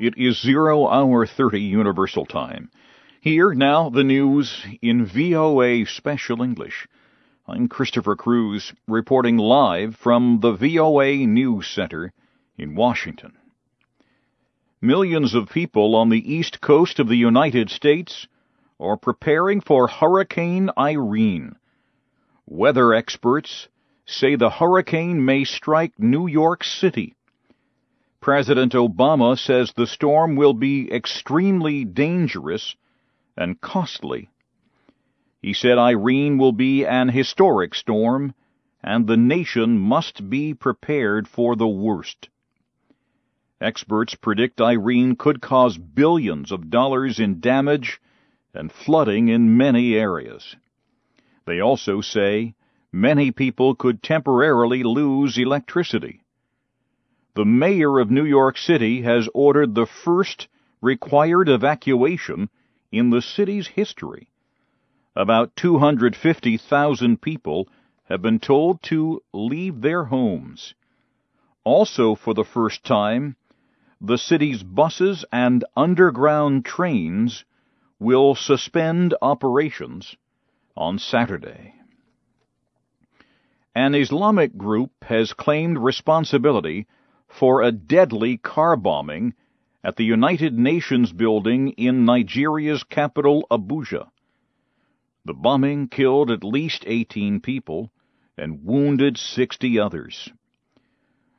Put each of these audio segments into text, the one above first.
It is 0 hour 30 Universal Time. Here now the news in VOA Special English. I'm Christopher Cruise reporting live from the VOA News Center in Washington. Millions of people on the east coast of the United States are preparing for Hurricane Irene. Weather experts say the hurricane may strike New York City President Obama says the storm will be extremely dangerous and costly. He said Irene will be an historic storm and the nation must be prepared for the worst. Experts predict Irene could cause billions of dollars in damage and flooding in many areas. They also say many people could temporarily lose electricity the mayor of New York City has ordered the first required evacuation in the city's history. About 250,000 people have been told to leave their homes. Also, for the first time, the city's buses and underground trains will suspend operations on Saturday. An Islamic group has claimed responsibility for a deadly car bombing at the United Nations building in Nigeria's capital, Abuja. The bombing killed at least 18 people and wounded 60 others.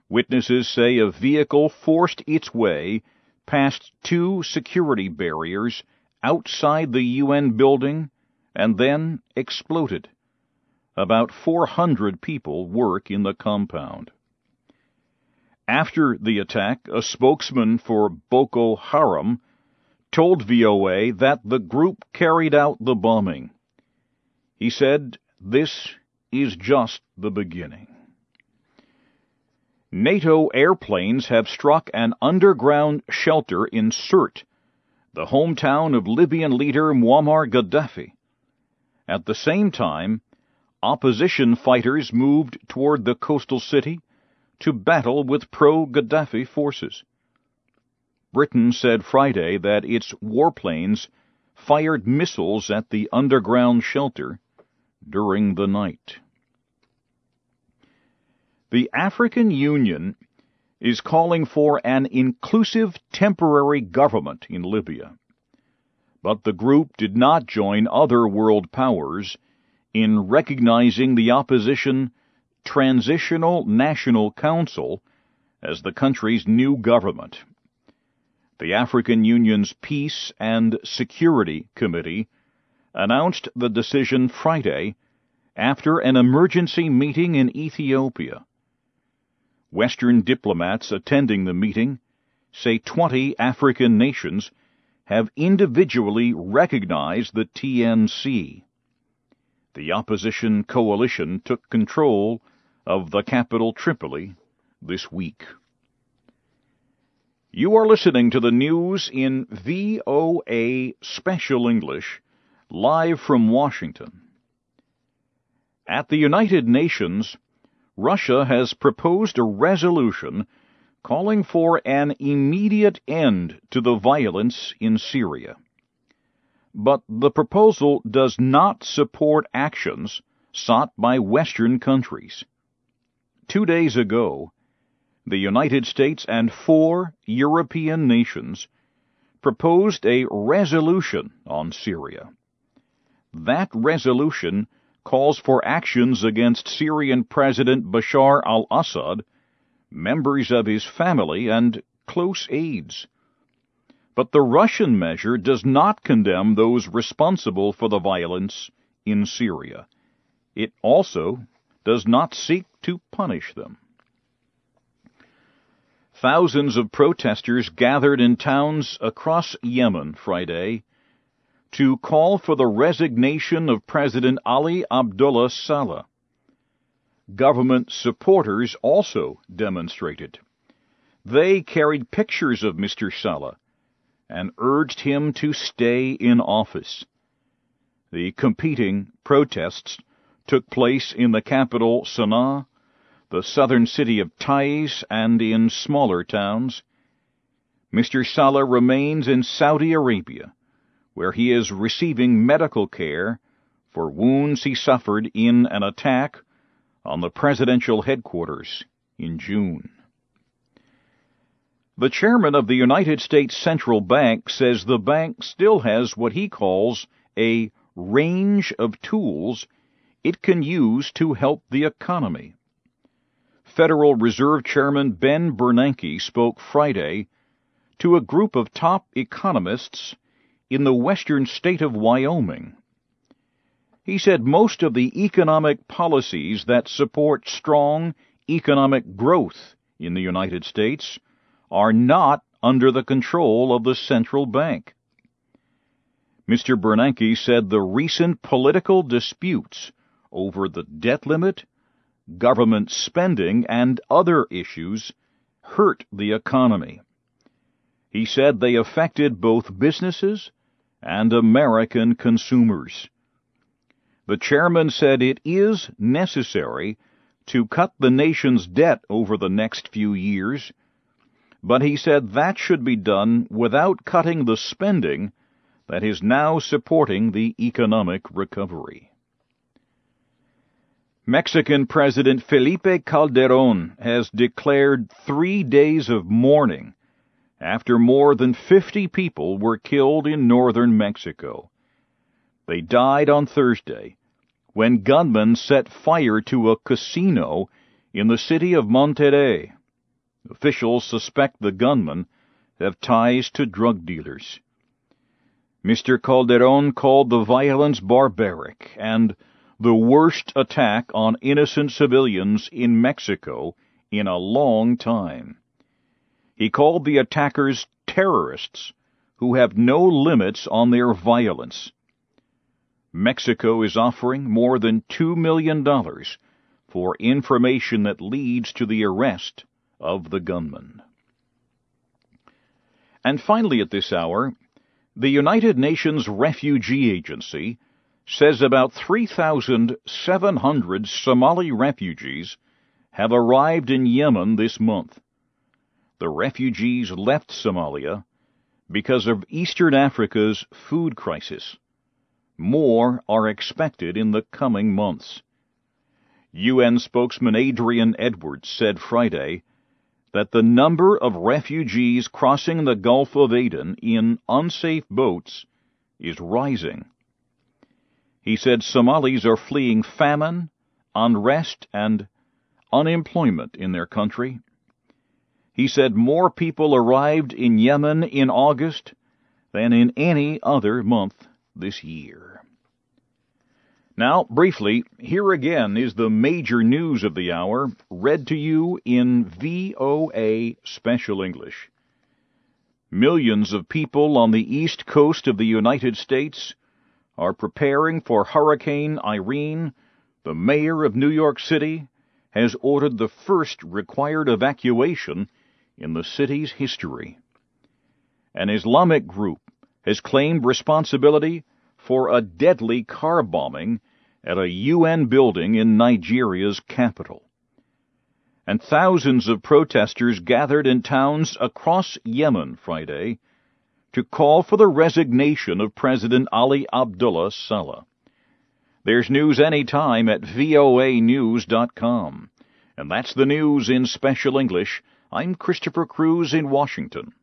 Witnesses say a vehicle forced its way past two security barriers outside the UN building and then exploded. About 400 people work in the compound. After the attack, a spokesman for Boko Haram told VOA that the group carried out the bombing. He said, This is just the beginning. NATO airplanes have struck an underground shelter in Sirte, the hometown of Libyan leader Muammar Gaddafi. At the same time, opposition fighters moved toward the coastal city to battle with pro-Gaddafi forces. Britain said Friday that its warplanes fired missiles at the underground shelter during the night. The African Union is calling for an inclusive temporary government in Libya. But the group did not join other world powers in recognizing the opposition Transitional National Council as the country's new government. The African Union's Peace and Security Committee announced the decision Friday after an emergency meeting in Ethiopia. Western diplomats attending the meeting say 20 African nations have individually recognized the TNC. The opposition coalition took control of the capital Tripoli this week. You are listening to the news in VOA Special English, live from Washington. At the United Nations, Russia has proposed a resolution calling for an immediate end to the violence in Syria. But the proposal does not support actions sought by Western countries. Two days ago, the United States and four European nations proposed a resolution on Syria. That resolution calls for actions against Syrian President Bashar al Assad, members of his family, and close aides. But the Russian measure does not condemn those responsible for the violence in Syria. It also does not seek to punish them. Thousands of protesters gathered in towns across Yemen Friday to call for the resignation of President Ali Abdullah Saleh. Government supporters also demonstrated. They carried pictures of Mr. Saleh and urged him to stay in office. The competing protests took place in the capital Sana'a, the southern city of Taiz, and in smaller towns. Mr. Saleh remains in Saudi Arabia, where he is receiving medical care for wounds he suffered in an attack on the presidential headquarters in June. The chairman of the United States Central Bank says the bank still has what he calls a range of tools it can use to help the economy. Federal Reserve Chairman Ben Bernanke spoke Friday to a group of top economists in the western state of Wyoming. He said most of the economic policies that support strong economic growth in the United States are not under the control of the central bank. Mr. Bernanke said the recent political disputes over the debt limit, government spending, and other issues hurt the economy. He said they affected both businesses and American consumers. The chairman said it is necessary to cut the nation's debt over the next few years, but he said that should be done without cutting the spending that is now supporting the economic recovery. Mexican President Felipe Calderon has declared three days of mourning after more than 50 people were killed in northern Mexico. They died on Thursday when gunmen set fire to a casino in the city of Monterrey. Officials suspect the gunmen have ties to drug dealers. Mr. Calderon called the violence barbaric and the worst attack on innocent civilians in Mexico in a long time. He called the attackers terrorists who have no limits on their violence. Mexico is offering more than $2 million for information that leads to the arrest of the gunman. And finally, at this hour, the United Nations Refugee Agency says about 3,700 Somali refugees have arrived in Yemen this month the refugees left Somalia because of Eastern Africa's food crisis. More are expected in the coming months. UN spokesman Adrian Edwards said Friday that the number of refugees crossing the Gulf of Aden in unsafe boats is rising. He said Somalis are fleeing famine, unrest, and unemployment in their country he said more people arrived in Yemen in August than in any other month this year. Now, briefly, here again is the major news of the hour, read to you in VOA Special English. Millions of people on the east coast of the United States are preparing for Hurricane Irene. The mayor of New York City has ordered the first required evacuation in the city's history. An Islamic group has claimed responsibility for a deadly car bombing at a UN building in Nigeria's capital. And thousands of protesters gathered in towns across Yemen Friday to call for the resignation of President Ali Abdullah Saleh. There's news anytime at voanews.com. And that's the news in special English I'm Christopher Cruise in Washington.